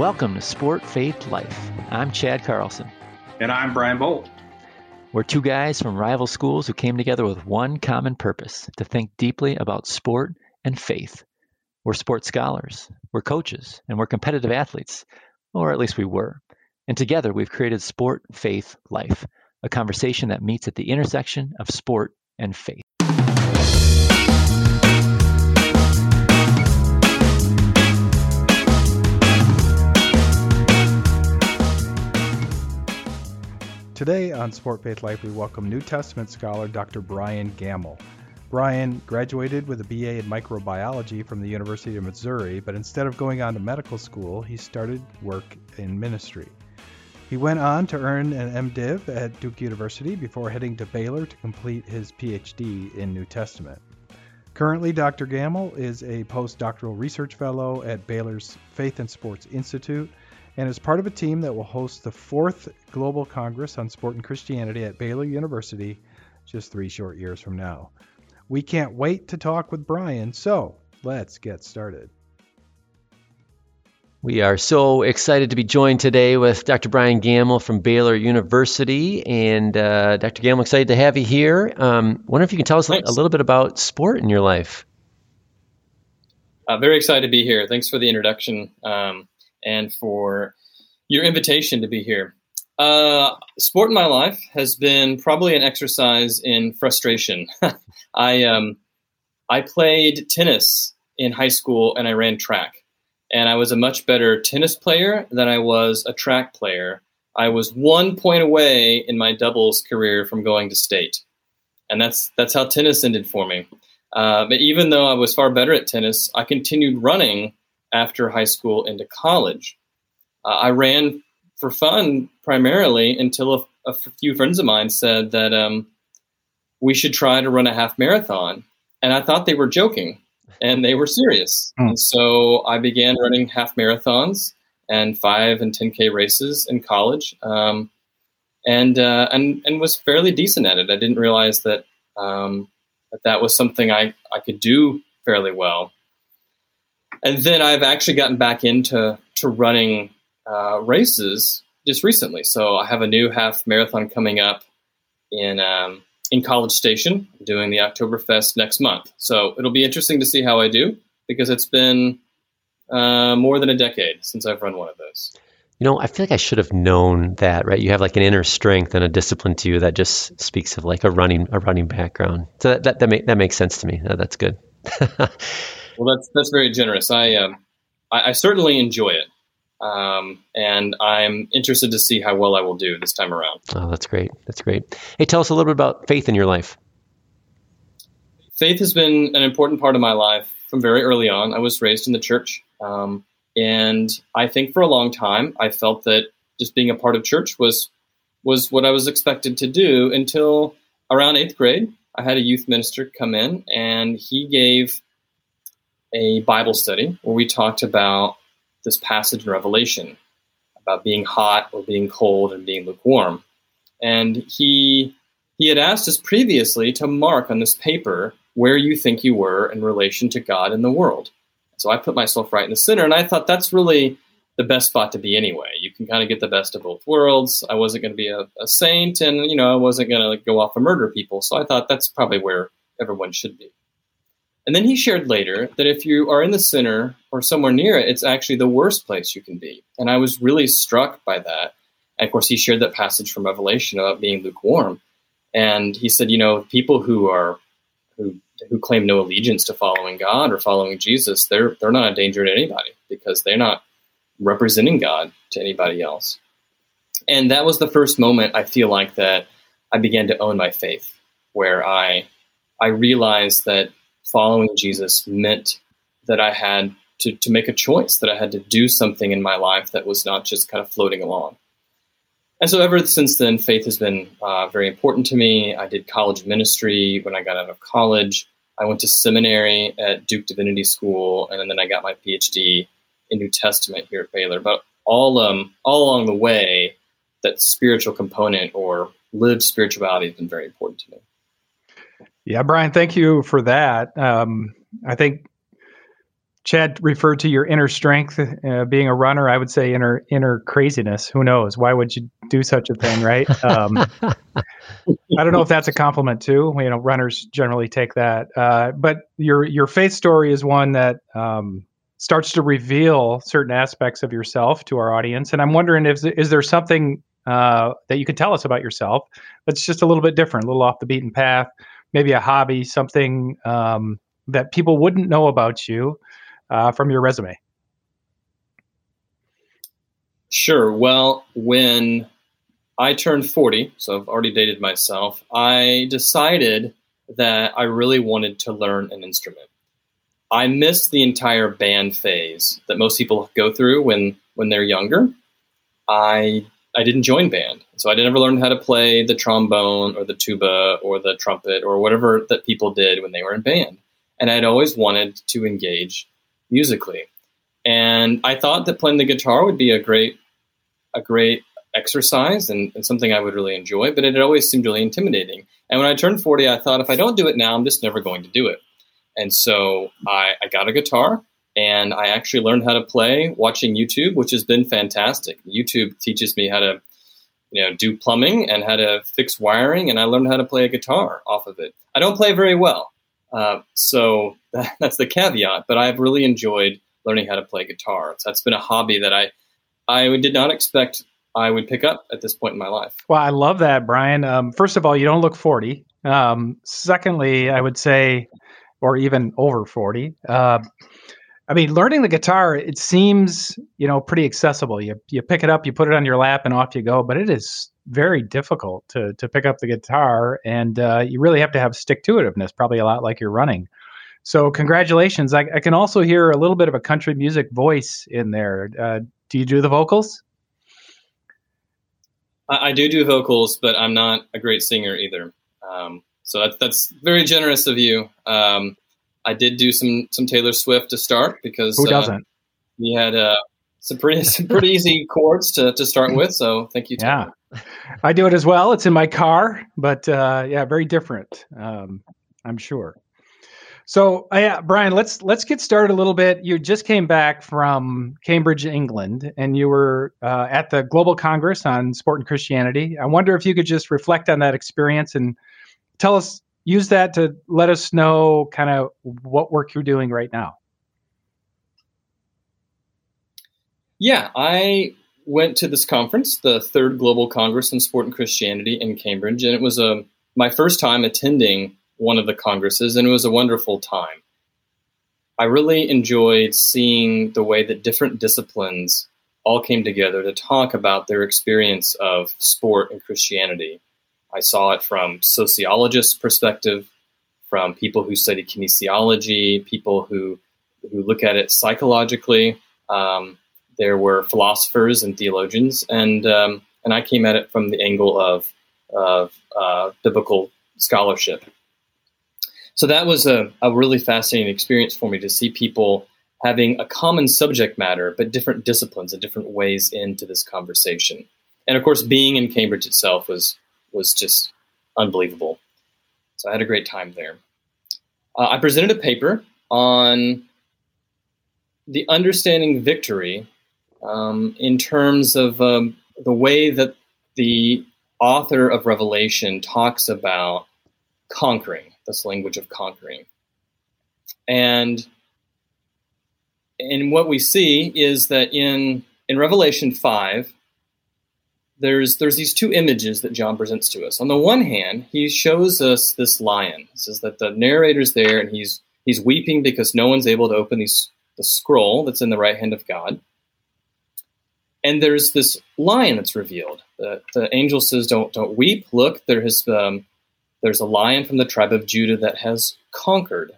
Welcome to Sport Faith Life. I'm Chad Carlson. And I'm Brian Bolt. We're two guys from rival schools who came together with one common purpose to think deeply about sport and faith. We're sports scholars, we're coaches, and we're competitive athletes, or at least we were. And together we've created Sport Faith Life, a conversation that meets at the intersection of sport and faith. Today on Sport Faith Life, we welcome New Testament scholar Dr. Brian Gamble. Brian graduated with a BA in microbiology from the University of Missouri, but instead of going on to medical school, he started work in ministry. He went on to earn an MDiv at Duke University before heading to Baylor to complete his PhD in New Testament. Currently, Dr. Gamble is a postdoctoral research fellow at Baylor's Faith and Sports Institute and is part of a team that will host the fourth Global Congress on Sport and Christianity at Baylor University just three short years from now. We can't wait to talk with Brian, so let's get started. We are so excited to be joined today with Dr. Brian Gamble from Baylor University. And uh, Dr. Gamble, excited to have you here. Um, wonder if you can tell us Thanks. a little bit about sport in your life. Uh, very excited to be here. Thanks for the introduction. Um, and for your invitation to be here. Uh, sport in my life has been probably an exercise in frustration. I um, I played tennis in high school and I ran track, and I was a much better tennis player than I was a track player. I was one point away in my doubles career from going to state, and that's that's how tennis ended for me. Uh, but even though I was far better at tennis, I continued running after high school into college. Uh, I ran for fun primarily until a, a, few friends of mine said that um, we should try to run a half marathon. And I thought they were joking and they were serious. Mm. And so I began running half marathons and five and 10K races in college. Um, and, uh, and, and was fairly decent at it. I didn't realize that, um, that that was something I, I could do fairly well and then I've actually gotten back into to running uh, races just recently. So I have a new half marathon coming up in um, in College Station, doing the Oktoberfest next month. So it'll be interesting to see how I do because it's been uh, more than a decade since I've run one of those. You know, I feel like I should have known that, right? You have like an inner strength and a discipline to you that just speaks of like a running a running background. So that that that, make, that makes sense to me. that's good. Well, that's that's very generous. I um, I, I, certainly enjoy it, um, and I'm interested to see how well I will do this time around. Oh, that's great. That's great. Hey, tell us a little bit about faith in your life. Faith has been an important part of my life from very early on. I was raised in the church, um, and I think for a long time I felt that just being a part of church was was what I was expected to do until around eighth grade. I had a youth minister come in, and he gave a Bible study where we talked about this passage in Revelation about being hot or being cold and being lukewarm. And he he had asked us previously to mark on this paper where you think you were in relation to God and the world. So I put myself right in the center, and I thought that's really the best spot to be anyway. You can kind of get the best of both worlds. I wasn't going to be a, a saint, and you know I wasn't going to like, go off and murder people. So I thought that's probably where everyone should be. And then he shared later that if you are in the center or somewhere near it, it's actually the worst place you can be. And I was really struck by that. And of course, he shared that passage from Revelation about being lukewarm. And he said, you know, people who are who who claim no allegiance to following God or following Jesus, they're they're not a danger to anybody because they're not representing God to anybody else. And that was the first moment I feel like that I began to own my faith, where I I realized that following Jesus meant that I had to, to make a choice, that I had to do something in my life that was not just kind of floating along. And so ever since then, faith has been uh, very important to me. I did college ministry when I got out of college. I went to seminary at Duke Divinity School, and then I got my PhD in New Testament here at Baylor. But all um, all along the way, that spiritual component or lived spirituality has been very important to me. Yeah, Brian, thank you for that. Um, I think Chad referred to your inner strength uh, being a runner. I would say inner inner craziness. Who knows? Why would you do such a thing, right? Um, I don't know if that's a compliment too. You know, runners generally take that. Uh, but your your faith story is one that um, starts to reveal certain aspects of yourself to our audience. And I'm wondering if is there something uh, that you could tell us about yourself that's just a little bit different, a little off the beaten path, maybe a hobby, something um, that people wouldn't know about you uh, from your resume? Sure. Well, when I turned 40, so I've already dated myself, I decided that I really wanted to learn an instrument. I missed the entire band phase that most people go through when, when they're younger. I I didn't join band, so I never learned how to play the trombone or the tuba or the trumpet or whatever that people did when they were in band. And I'd always wanted to engage musically. And I thought that playing the guitar would be a great, a great exercise and, and, something I would really enjoy, but it always seemed really intimidating. And when I turned 40, I thought if I don't do it now, I'm just never going to do it. And so I, I got a guitar and I actually learned how to play watching YouTube, which has been fantastic. YouTube teaches me how to, you know, do plumbing and how to fix wiring, and I learned how to play a guitar off of it. I don't play very well, uh, so that, that's the caveat. But I've really enjoyed learning how to play guitar. So that's been a hobby that I I did not expect I would pick up at this point in my life. Well, I love that, Brian. Um, first of all, you don't look forty. Um, secondly, I would say, or even over forty. Uh, I mean, learning the guitar, it seems, you know, pretty accessible. You you pick it up, you put it on your lap, and off you go. But it is very difficult to to pick up the guitar, and uh, you really have to have stick to itiveness, probably a lot like you're running. So, congratulations! I, I, can also hear a little bit of a country music voice in there. Uh, do you do the vocals? I, I, do do vocals, but I'm not a great singer either. Um, so that's that's very generous of you. Um, I did do some some Taylor Swift to start because who uh, doesn't? Uh, we had uh, some pretty some pretty easy chords to, to start with. So thank you. Taylor. Yeah, I do it as well. It's in my car, but uh, yeah, very different. Um, I'm sure. So, uh, yeah, Brian, let's let's get started a little bit. You just came back from Cambridge, England, and you were uh, at the Global Congress on Sport and Christianity. I wonder if you could just reflect on that experience and tell us use that to let us know kind of what work you're doing right now. Yeah, I went to this conference, the third Global Congress on Sport and Christianity in Cambridge, and it was a um, my first time attending one of the congresses, and it was a wonderful time. I really enjoyed seeing the way that different disciplines all came together to talk about their experience of sport and Christianity. I saw it from sociologists' perspective, from people who study kinesiology, people who who look at it psychologically. Um, there were philosophers and theologians, and um, and I came at it from the angle of of uh, biblical scholarship. So that was a, a really fascinating experience for me to see people having a common subject matter, but different disciplines and different ways into this conversation. And of course, being in Cambridge itself was was just unbelievable. So I had a great time there. Uh, I presented a paper on the understanding victory um, in terms of um, the way that the author of Revelation talks about conquering, this language of conquering. And and what we see is that in in Revelation 5, there's there's these two images that John presents to us. On the one hand, he shows us this lion. He says that the narrator's there and he's he's weeping because no one's able to open these, the scroll that's in the right hand of God. And there's this lion that's revealed. The, the angel says, "Don't don't weep. Look, there has um, there's a lion from the tribe of Judah that has conquered."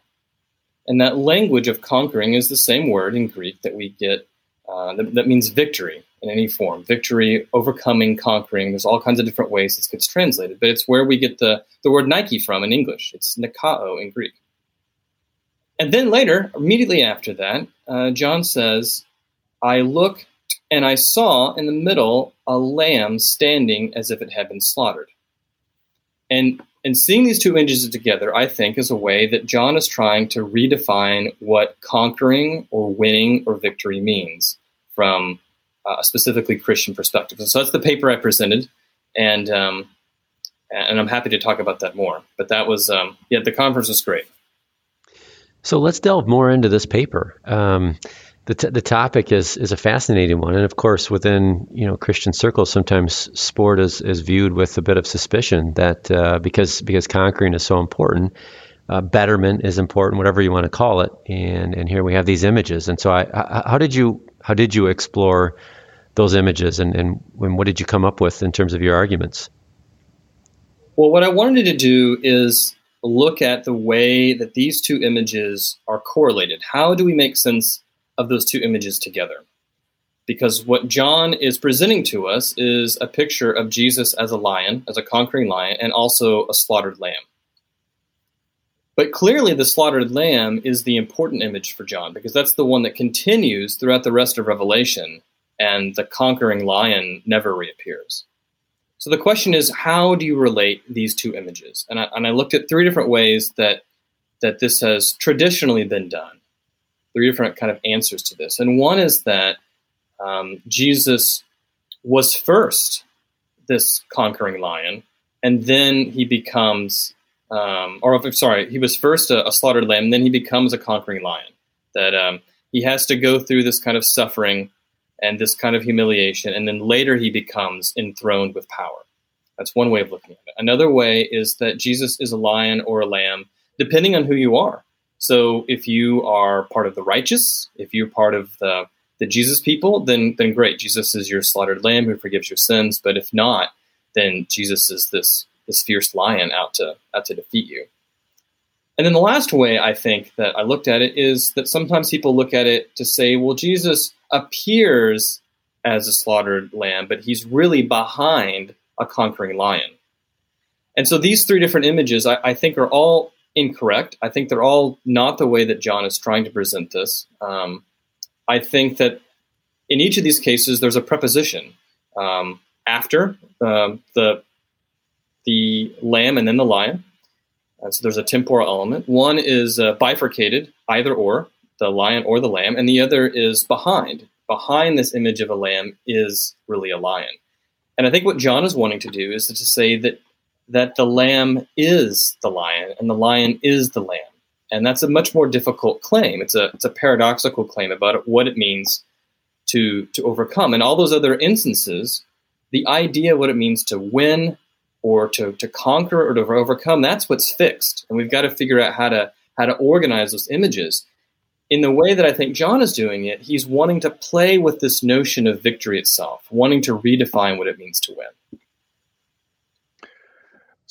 And that language of conquering is the same word in Greek that we get uh, that, that means victory in any form victory, overcoming, conquering. There's all kinds of different ways this gets translated, but it's where we get the, the word Nike from in English. It's Nikao in Greek. And then later, immediately after that, uh, John says, I looked and I saw in the middle a lamb standing as if it had been slaughtered. And and seeing these two images together, I think, is a way that John is trying to redefine what conquering or winning or victory means from a specifically Christian perspective. So that's the paper I presented, and um, and I'm happy to talk about that more. But that was, um, yeah, the conference was great. So let's delve more into this paper. Um, the, t- the topic is is a fascinating one, and of course, within you know Christian circles, sometimes sport is, is viewed with a bit of suspicion that uh, because because conquering is so important, uh, betterment is important, whatever you want to call it. And and here we have these images. And so, I, I, how did you how did you explore those images, and, and and what did you come up with in terms of your arguments? Well, what I wanted to do is look at the way that these two images are correlated. How do we make sense of those two images together. Because what John is presenting to us is a picture of Jesus as a lion, as a conquering lion, and also a slaughtered lamb. But clearly, the slaughtered lamb is the important image for John because that's the one that continues throughout the rest of Revelation, and the conquering lion never reappears. So the question is, how do you relate these two images? And I, and I looked at three different ways that that this has traditionally been done three different kind of answers to this. And one is that um, Jesus was first this conquering lion, and then he becomes, um, or sorry, he was first a, a, slaughtered lamb, then he becomes a conquering lion. That um, he has to go through this kind of suffering and this kind of humiliation, and then later he becomes enthroned with power. That's one way of looking at it. Another way is that Jesus is a lion or a lamb, depending on who you are. So if you are part of the righteous, if you're part of the the Jesus people, then then great. Jesus is your slaughtered lamb who forgives your sins. But if not, then Jesus is this this fierce lion out to out to defeat you. And then the last way I think that I looked at it is that sometimes people look at it to say, well, Jesus appears as a slaughtered lamb, but he's really behind a conquering lion. And so these three different images, I, I think, are all incorrect. I think they're all not the way that John is trying to present this. Um, I think that in each of these cases, there's a preposition um, after uh, the the lamb and then the lion. Uh, so there's a temporal element. One is uh, bifurcated, either or, the lion or the lamb, and the other is behind. Behind this image of a lamb is really a lion. And I think what John is wanting to do is to say that that the lamb is the lion and the lion is the lamb. And that's a much more difficult claim. It's a, it's a paradoxical claim about what it means to, to overcome. In all those other instances, the idea what it means to win or to, to conquer or to overcome, that's what's fixed. And we've got to figure out how to, how to organize those images. In the way that I think John is doing it, he's wanting to play with this notion of victory itself, wanting to redefine what it means to win.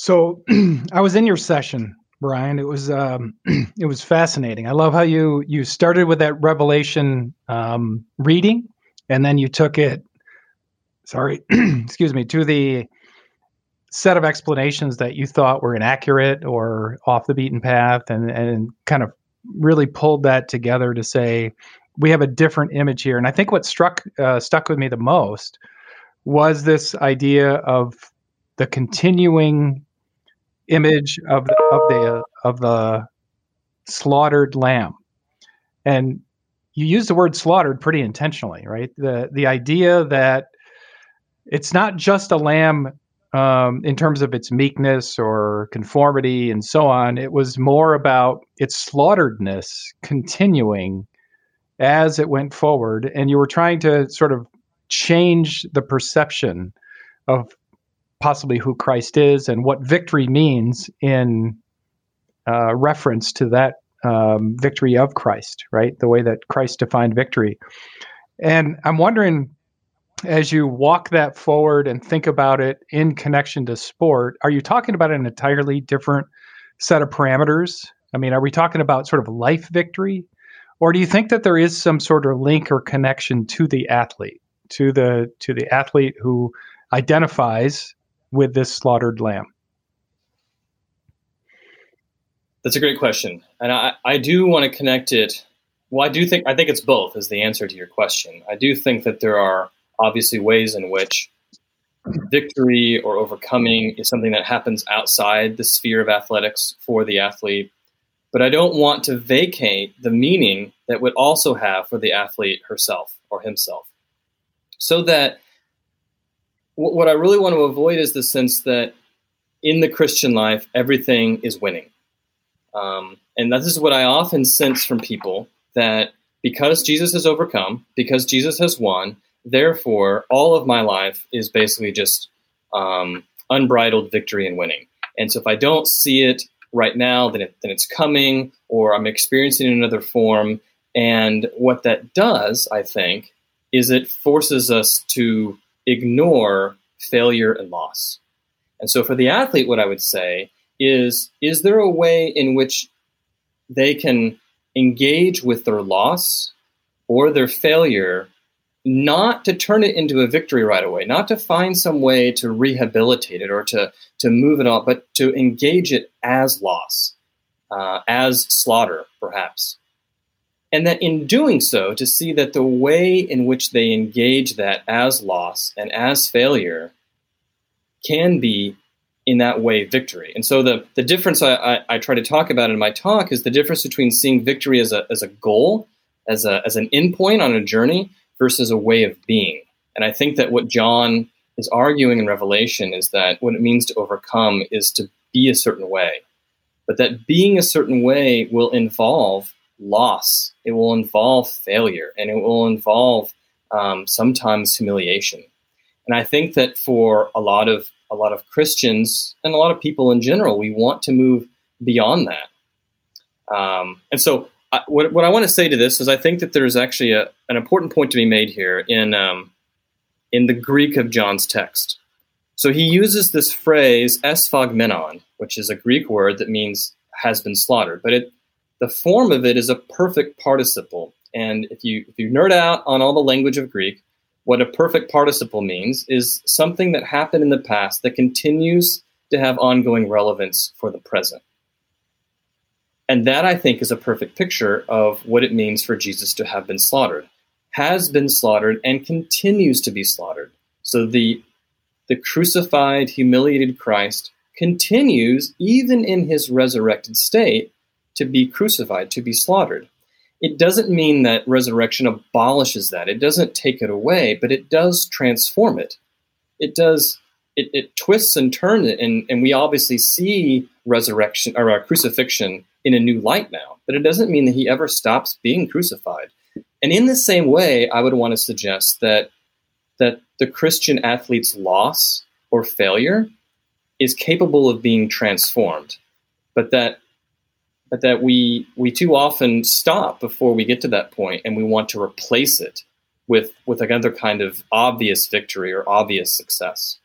So I was in your session, Brian. It was um, it was fascinating. I love how you you started with that Revelation um, reading, and then you took it. Sorry, excuse me, to the set of explanations that you thought were inaccurate or off the beaten path, and and kind of really pulled that together to say we have a different image here. And I think what struck uh, stuck with me the most was this idea of the continuing image of the, of the of the slaughtered lamb, and you use the word slaughtered pretty intentionally, right? The the idea that it's not just a lamb um, in terms of its meekness or conformity and so on. It was more about its slaughteredness continuing as it went forward, and you were trying to sort of change the perception of possibly who Christ is and what victory means in uh, reference to that um, victory of Christ, right? The way that Christ defined victory. And I'm wondering, as you walk that forward and think about it in connection to sport, are you talking about an entirely different set of parameters? I mean, are we talking about sort of life victory? Or do you think that there is some sort of link or connection to the athlete, to the to the athlete who identifies with this slaughtered lamb? That's a great question, and I, I do want to connect it. Well, I do think I think it's both. Is the answer to your question? I do think that there are obviously ways in which victory or overcoming is something that happens outside the sphere of athletics for the athlete. But I don't want to vacate the meaning that would also have for the athlete herself or himself. So that what I really want to avoid is the sense that in the Christian life, everything is winning. Um, and this is what I often sense from people that because Jesus has overcome, because Jesus has won, therefore all of my life is basically just um, unbridled victory and winning. And so if I don't see it right now, then, it, then it's coming, or I'm experiencing it in another form. And what that does, I think, is it forces us to ignore failure and loss. And so for the athlete, what I would say is is there a way in which they can engage with their loss or their failure not to turn it into a victory right away, not to find some way to rehabilitate it or to, to move it on, but to engage it as loss, uh, as slaughter, perhaps. And that in doing so, to see that the way in which they engage that as loss and as failure can be in that way victory. And so the, the difference I, I, I, try to talk about in my talk is the difference between seeing victory as a, as a goal, as, a, as an endpoint on a journey versus a way of being. And I think that what John is arguing in Revelation is that what it means to overcome is to be a certain way. But that being a certain way will involve loss, it will involve failure, and it will involve um, sometimes humiliation. And I think that for a lot of a lot of Christians and a lot of people in general, we want to move beyond that. Um, and so, What, what I want to say to this is, I think that there's actually a, an important point to be made here in um, in the Greek of John's text. So he uses this phrase "esphagmenon," which is a Greek word that means has been slaughtered, but it the form of it is a perfect participle. And if you if you nerd out on all the language of Greek, what a perfect participle means is something that happened in the past that continues to have ongoing relevance for the present. And that, I think, is a perfect picture of what it means for Jesus to have been slaughtered, has been slaughtered, and continues to be slaughtered. So the, the crucified, humiliated Christ continues, even in his resurrected state, to be crucified, to be slaughtered it doesn't mean that resurrection abolishes that. It doesn't take it away, but it does transform it. It does. It, it twists and turns it, and, and we obviously see resurrection or uh, crucifixion in a new light now. But it doesn't mean that he ever stops being crucified. And in the same way, I would want to suggest that that the Christian athlete's loss or failure is capable of being transformed, but that but that we we too often stop before we get to that point and we want to replace it with with another kind of obvious victory or obvious success.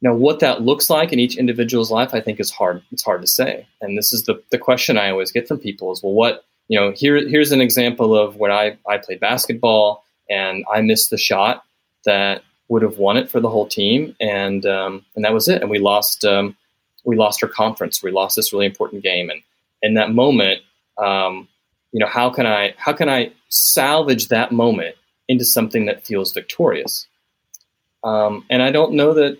Now, what that looks like in each individual's life, I think is hard. It's hard to say, and this is the the question I always get from people: is well, what you know? Here, here's an example of when I I played basketball and I missed the shot that would have won it for the whole team, and um, and that was it, and we lost. Um, we lost our conference. We lost this really important game, and in that moment, um, you know, how can I how can I salvage that moment into something that feels victorious? Um, and I don't know that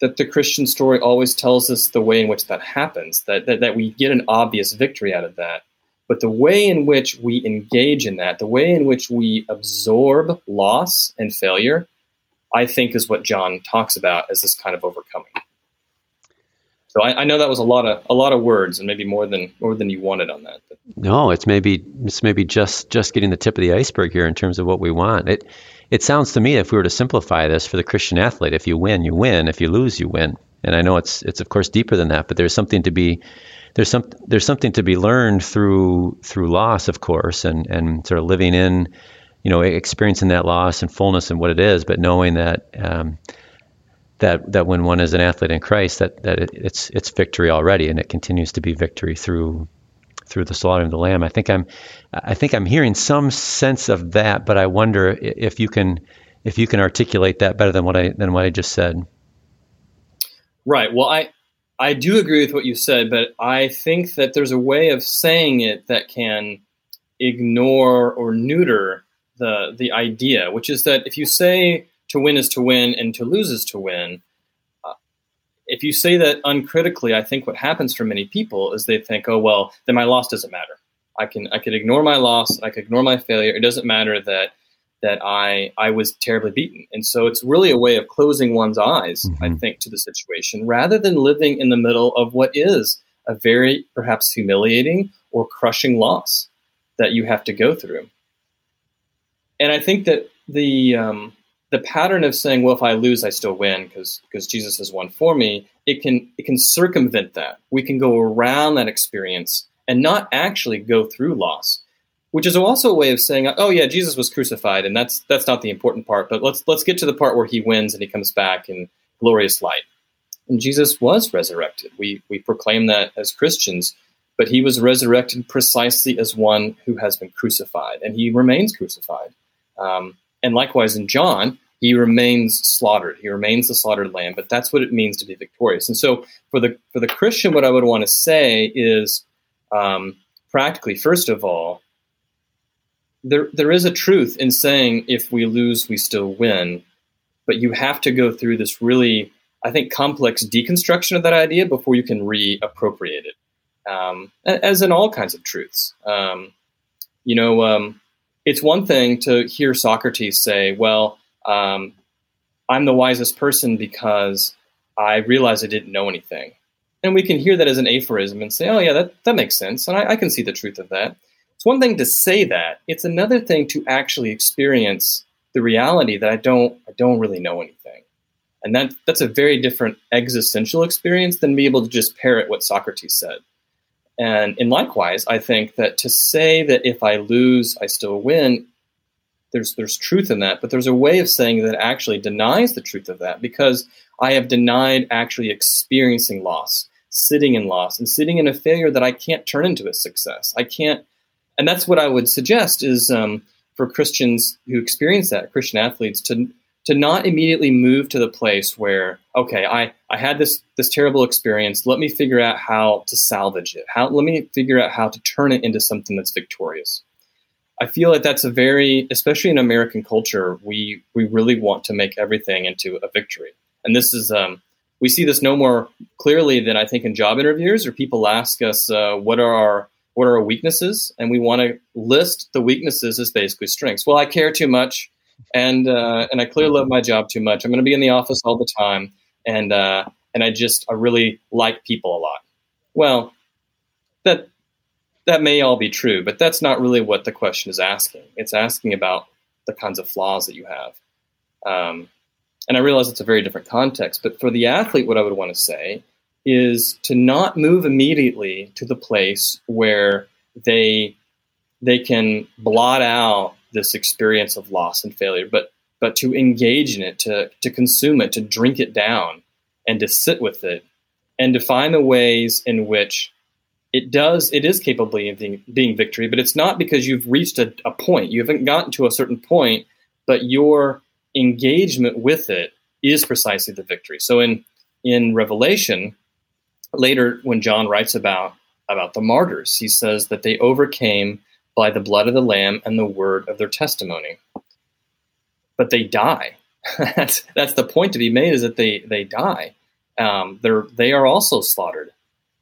that the Christian story always tells us the way in which that happens, that, that, that we get an obvious victory out of that. But the way in which we engage in that, the way in which we absorb loss and failure, I think is what John talks about as this kind of overcoming. So I, I, know that was a lot of a lot of words, and maybe more than more than you wanted on that. No, it's maybe it's maybe just just getting the tip of the iceberg here in terms of what we want. It it sounds to me if we were to simplify this for the Christian athlete, if you win, you win. If you lose, you win. And I know it's it's of course deeper than that, but there's something to be there's some there's something to be learned through through loss, of course, and and sort of living in, you know, experiencing that loss and fullness and what it is, but knowing that. Um, that that when one is an athlete in Christ, that that it, it's it's victory already, and it continues to be victory through through the slaughter of the lamb. I think I'm I think I'm hearing some sense of that, but I wonder if you can if you can articulate that better than what I than what I just said. Right. Well, I I do agree with what you said, but I think that there's a way of saying it that can ignore or neuter the the idea, which is that if you say to win is to win and to lose is to win. If you say that uncritically, I think what happens for many people is they think, oh well, then my loss doesn't matter. I can I can ignore my loss, I can ignore my failure. It doesn't matter that that I I was terribly beaten. And so it's really a way of closing one's eyes, mm-hmm. I think, to the situation rather than living in the middle of what is a very perhaps humiliating or crushing loss that you have to go through. And I think that the um, the pattern of saying, "Well, if I lose, I still win because because Jesus has won for me," it can it can circumvent that. We can go around that experience and not actually go through loss, which is also a way of saying, "Oh yeah, Jesus was crucified, and that's that's not the important part. But let's let's get to the part where he wins and he comes back in glorious light." And Jesus was resurrected. We we proclaim that as Christians, but he was resurrected precisely as one who has been crucified, and he remains crucified. Um, and likewise in John, he remains slaughtered. He remains the slaughtered lamb. But that's what it means to be victorious. And so for the for the Christian, what I would want to say is um, practically, first of all, there there is a truth in saying if we lose, we still win. But you have to go through this really, I think, complex deconstruction of that idea before you can reappropriate it. Um, as in all kinds of truths. Um, you know, um, it's one thing to hear Socrates say, "Well, um, I'm the wisest person because I realized I didn't know anything," and we can hear that as an aphorism and say, "Oh, yeah, that that makes sense," and I, I can see the truth of that. It's one thing to say that; it's another thing to actually experience the reality that I don't I don't really know anything. And that that's a very different existential experience than be able to just parrot what Socrates said. And, and likewise, I think that to say that if I lose, I still win, there's there's truth in that, but there's a way of saying that actually denies the truth of that because I have denied actually experiencing loss, sitting in loss, and sitting in a failure that I can't turn into a success. I can't, and that's what I would suggest is um, for Christians who experience that, Christian athletes, to to not immediately move to the place where okay i i had this this terrible experience. Let me figure out how to salvage it. How let me figure out how to turn it into something that's victorious. I feel like that's a very especially in american culture we we really want to make everything into a victory. And this is um we see this no more clearly than i think in job interviews where people ask us uh, what are our what are our weaknesses? And we want to list the weaknesses as basically strengths. Well i care too much and uh, and I clearly love my job too much. I'm going to be in the office all the time, and uh, and I just I really like people a lot. Well, that that may all be true, but that's not really what the question is asking. It's asking about the kinds of flaws that you have. Um, and I realize it's a very different context, but for the athlete, what I would want to say is to not move immediately to the place where they they can blot out this experience of loss and failure, but but to engage in it, to to consume it, to drink it down, and to sit with it, and to find the ways in which it does it is capable of being, being victory, but it's not because you've reached a, a point. You haven't gotten to a certain point, but your engagement with it is precisely the victory. So in in Revelation, later when John writes about about the martyrs, he says that they overcame by the blood of the Lamb and the word of their testimony. But they die. that's that's the point to be made is that they they die. Um, they're they are also slaughtered,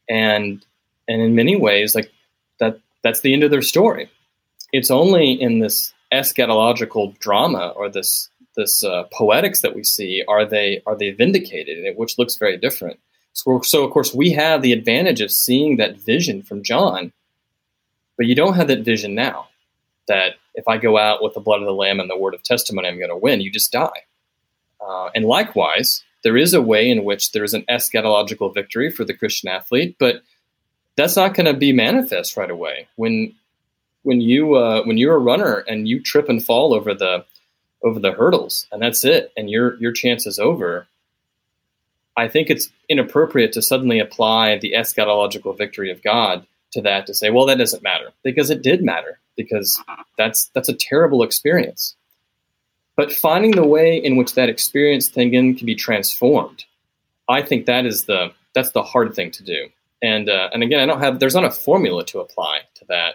and and in many ways like that that's the end of their story. It's only in this eschatological drama or this this uh, poetics that we see are they are they vindicated, which looks very different. So, so of course we have the advantage of seeing that vision from John but you don't have that vision now that if I go out with the blood of the Lamb and the word of testimony, I'm going to win. You just die. Uh, and likewise, there is a way in which there is an eschatological victory for the Christian athlete, but that's not going to be manifest right away. When when you uh, when you're a runner and you trip and fall over the over the hurdles, and that's it, and your your chance is over. I think it's inappropriate to suddenly apply the eschatological victory of God to that to say, well, that doesn't matter because it did matter because that's that's a terrible experience. But finding the way in which that experience again can be transformed, I think that is the that's the hard thing to do. And uh, and again, I don't have there's not a formula to apply to that.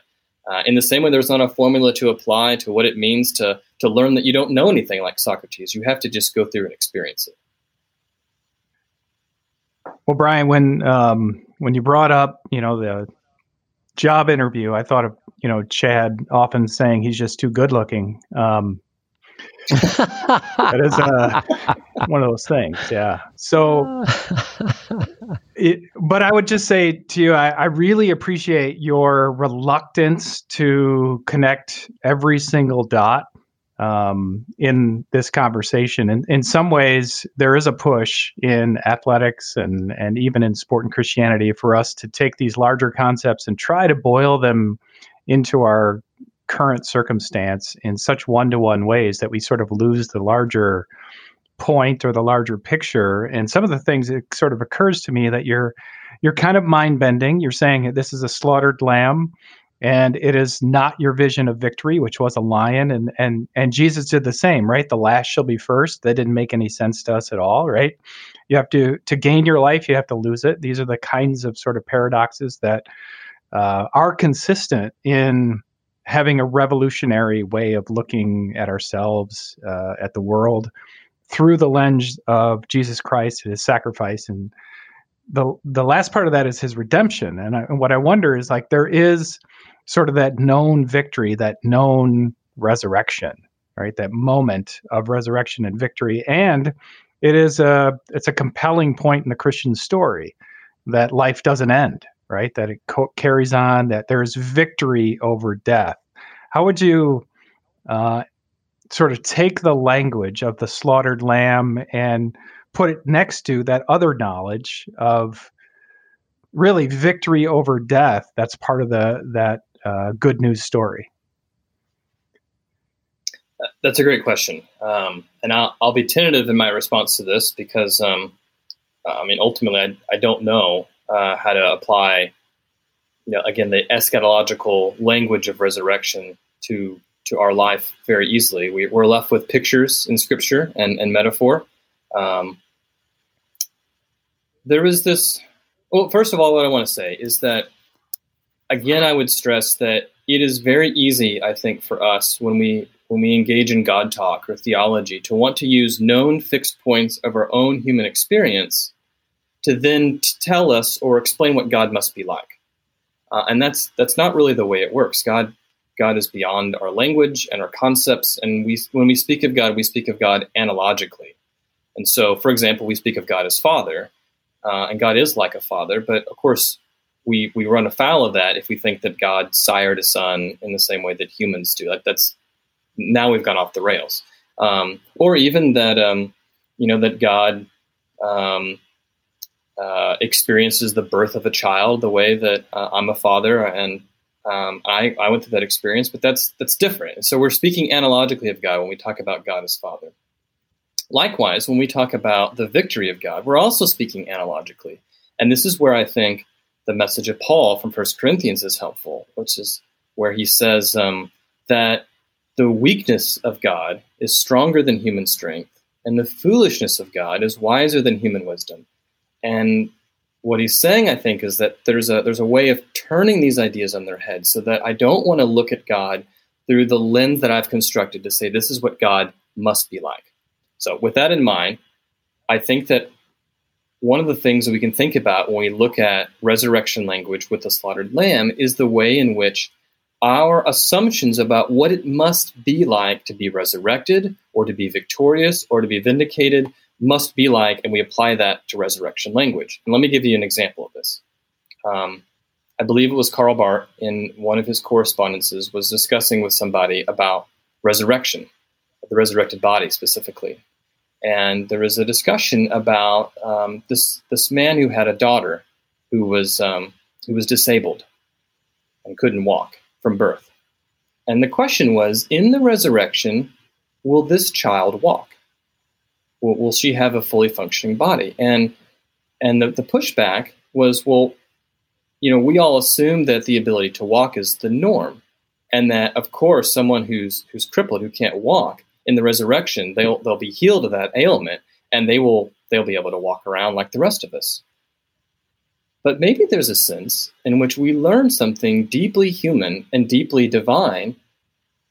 Uh, in the same way, there's not a formula to apply to what it means to to learn that you don't know anything like Socrates. You have to just go through and experience it. Well, Brian, when um, when you brought up, you know, the job interview, I thought of, you know, Chad often saying he's just too good looking. Um, that is uh, one of those things. Yeah. So, it, but I would just say to you, I, I, really appreciate your reluctance to connect every single dot um, in this conversation. And in some ways, there is a push in athletics and, and even in sport and Christianity for us to take these larger concepts and try to boil them into our current circumstance in such one to one ways that we sort of lose the larger point or the larger picture. And some of the things it sort of occurs to me that you're you're kind of mind bending. You're saying this is a slaughtered lamb and it is not your vision of victory which was a lion. And and and jesus did the same right? The last shall be first. That didn't make any sense to us at all right? You have to to gain your life you have to lose it. These are the kinds of sort of paradoxes that uh, are consistent in having a revolutionary way of looking at ourselves uh, at the world through the lens of jesus christ his sacrifice and the the last part of that is his redemption and, I, and what i wonder is like there is sort of that known victory, that known resurrection, right? That moment of resurrection and victory. And it is a it's a compelling point in the Christian story that life doesn't end, right? That it co- carries on, that there's victory over death. How would you uh, sort of take the language of the slaughtered lamb and put it next to that other knowledge of really victory over death that's part of the that uh, good news story? That's a great question, um, and I'll, I'll, be tentative in my response to this because, um, I mean, ultimately, I, I don't know uh, how to apply, you know, again, the eschatological language of resurrection to to our life very easily. We, are left with pictures in Scripture and, and metaphor. Um, there is this. Well, first of all, what I want to say is that again, I would stress that it is very easy, I think, for us when we when we engage in God talk or theology to want to use known fixed points of our own human experience to then tell us or explain what God must be like. Uh, and that's that's not really the way it works. God God is beyond our language and our concepts, and we when we speak of God, we speak of God analogically. And so, for example, we speak of God as Father, uh, and God is like a father, but of course, we we run afoul of that if we think that God sired a son in the same way that humans do. Like that's now we've gone off the rails. Um, or even that um, you know that God um, uh, experiences the birth of a child the way that uh, I'm a father and um, I, I went through that experience, but that's that's different. So we're speaking analogically of God when we talk about God as Father. Likewise, when we talk about the victory of God, we're also speaking analogically, and this is where I think the message of Paul from First Corinthians is helpful, which is where he says um, that the weakness of God is stronger than human strength, and the foolishness of God is wiser than human wisdom. And what he's saying, I think, is that there's a there's a way of turning these ideas on their head, so that I don't want to look at God through the lens that I've constructed to say this is what God must be like. So, with that in mind, I think that one of the things that we can think about when we look at resurrection language with the slaughtered lamb is the way in which our assumptions about what it must be like to be resurrected or to be victorious or to be vindicated must be like, and we apply that to resurrection language. And let me give you an example of this. Um, I believe it was Karl Barth in one of his correspondences was discussing with somebody about resurrection, the resurrected body specifically and there was a discussion about um, this this man who had a daughter who was um, who was disabled and couldn't walk from birth, and the question was: in the resurrection, will this child walk? Will, will she have a fully functioning body? And and the, the pushback was, well, you know, we all assume that the ability to walk is the norm, and that of course someone who's who's crippled who can't walk in the resurrection, they'll they'll be healed of that ailment, and they will they'll be able to walk around like the rest of us. but maybe there's a sense in which we learn something deeply human and deeply divine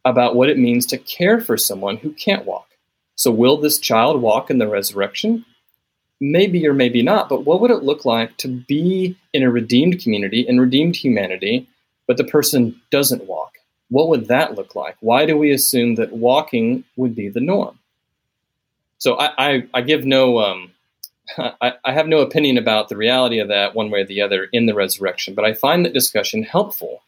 about what it means to care for someone who can't walk. So, will this child walk in the resurrection? Maybe or maybe not, but what would it look like to be in a redeemed community, in redeemed humanity, but the person doesn't walk? What would that look like? Why do we assume that walking would be the norm? So, I, I, I give no um, I, I, have no opinion about the reality of that one way or the other in the resurrection, but I find that discussion helpful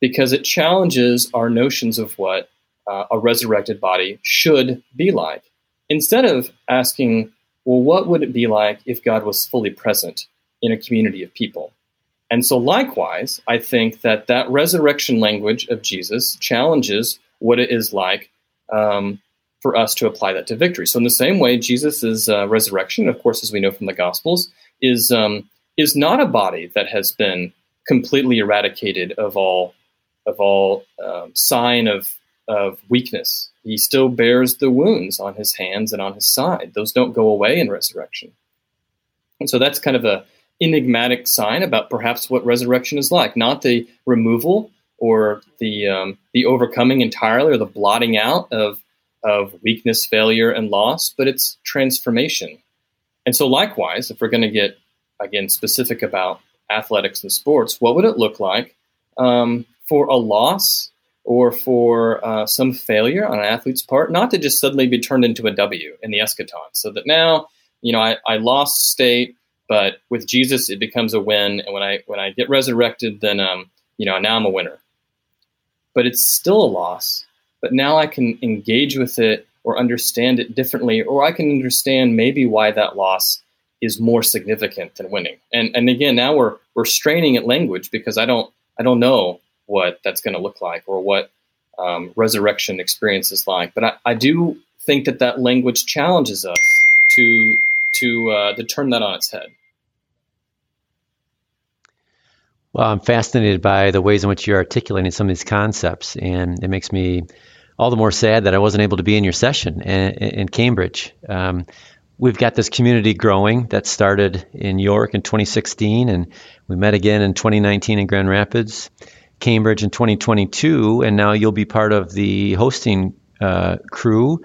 because it challenges our notions of what uh, a resurrected body should be like. Instead of asking, well, what would it be like if God was fully present in a community of people? And so, likewise, I think that that resurrection language of Jesus challenges what it is like um, for us to apply that to victory. So, in the same way, Jesus' uh, resurrection, of course, as we know from the Gospels, is um, is not a body that has been completely eradicated of all of all um, sign of of weakness. He still bears the wounds on his hands and on his side; those don't go away in resurrection. And so, that's kind of a enigmatic sign about perhaps what resurrection is like. Not the removal or the um, the overcoming entirely or the blotting out of of weakness, failure, and loss, but it's transformation. And so, likewise, if we're going to get again specific about athletics and sports, what would it look like um, for a loss or for uh, some failure on an athlete's part, not to just suddenly be turned into a W in the eschaton, so that now, you know, I, I lost state, but with Jesus it becomes a win, and when I when I get resurrected, then um, you know now I'm a winner. But it's still a loss but now I can engage with it or understand it differently, or I can understand maybe why that loss is more significant than winning. And and again, now we're we're straining at language because I don't I don't know what that's going to look like or what um, resurrection experience is like. But I, I do think that that language challenges us to to uh, to turn that on its head. Well, I'm fascinated by the ways in which you're articulating some of these concepts, and it makes me all the more sad that I wasn't able to be in your session in, in Cambridge. Um, we've got this community growing that started in York in 2016, and we met again in 2019 in Grand Rapids, Cambridge in 2022, and now you'll be part of the hosting uh, crew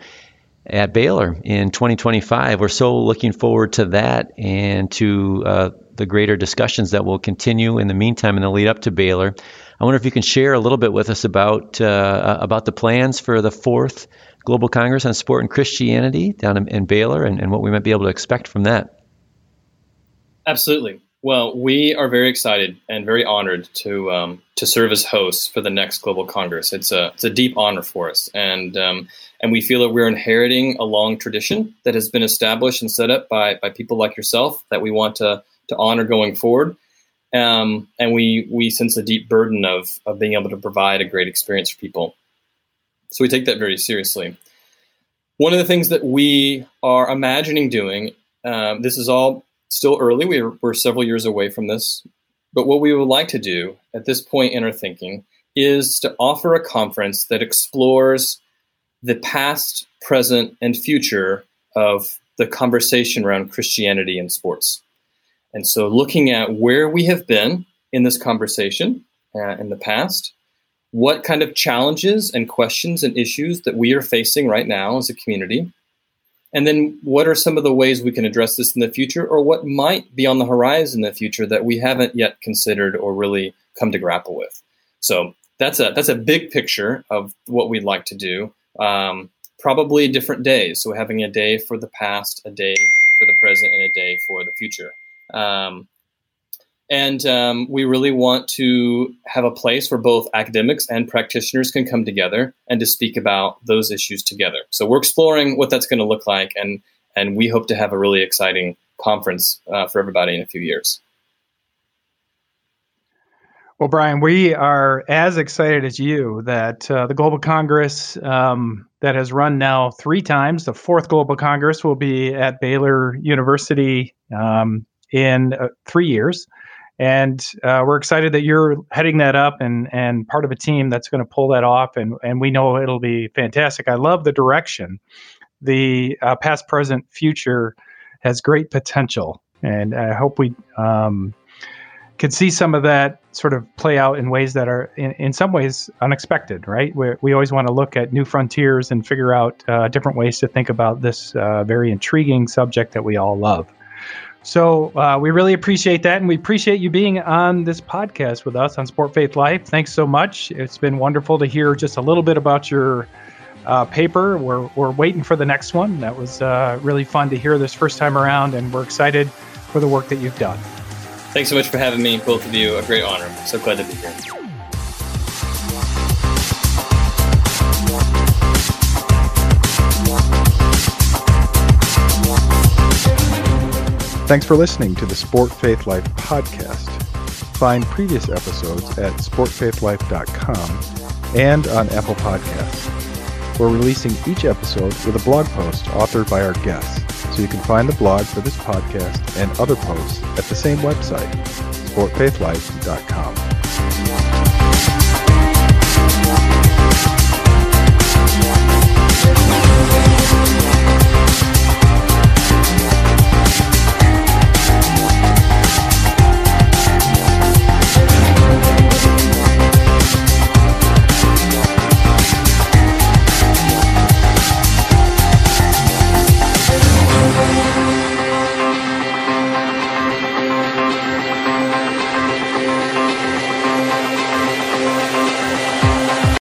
at Baylor in 2025. We're so looking forward to that and to uh, the greater discussions that will continue in the meantime in the lead up to Baylor. I wonder if you can share a little bit with us about uh, about the plans for the fourth Global Congress on Sport and Christianity down in, in Baylor and, and what we might be able to expect from that. Absolutely. Well, we are very excited and very honored to um, to serve as hosts for the next Global Congress. It's a it's a deep honor for us, and um, and we feel that we're inheriting a long tradition that has been established and set up by by people like yourself that we want to to honor going forward. Um, and we we sense a deep burden of of being able to provide a great experience for people. So we take that very seriously. One of the things that we are imagining doing, um, this is all still early. We're, we're several years away from this, but what we would like to do at this point in our thinking is to offer a conference that explores the past, present, and future of the conversation around Christianity and sports. And so, looking at where we have been in this conversation uh, in the past, what kind of challenges and questions and issues that we are facing right now as a community, and then what are some of the ways we can address this in the future, or what might be on the horizon in the future that we haven't yet considered or really come to grapple with. So that's a that's a big picture of what we'd like to do. Um, probably different days. So having a day for the past, a day for the present, and a day for the future. Um, and um, we really want to have a place where both academics and practitioners can come together and to speak about those issues together. So we're exploring what that's going to look like, and and we hope to have a really exciting conference uh, for everybody in a few years. Well, Brian, we are as excited as you that uh, the Global Congress um, that has run now three times, the fourth Global Congress will be at Baylor University um, in uh, three years. And uh, we're excited that you're heading that up and, and part of a team that's going to pull that off. And, and we know it'll be fantastic. I love the direction. The uh, past, present, future has great potential. And I hope we um, could see some of that sort of play out in ways that are, in, in some ways, unexpected, right? we we always want to look at new frontiers and figure out uh, different ways to think about this uh, very intriguing subject that we all love. So uh, we really appreciate that, and we appreciate you being on this podcast with us on Sport Faith Life. Thanks so much. It's been wonderful to hear just a little bit about your uh, paper. We're, we're waiting for the next one. That was uh, really fun to hear this first time around, and we're excited for the work that you've done. Thanks so much for having me, both of you. A great honor. So glad to be here. Thanks for listening to the Sport Faith Life podcast. Find previous episodes at sportfaithlife.com and on Apple Podcasts. We're releasing each episode with a blog post authored by our guests, so you can find the blog for this podcast and other posts at the same website, sportfaithlife.com.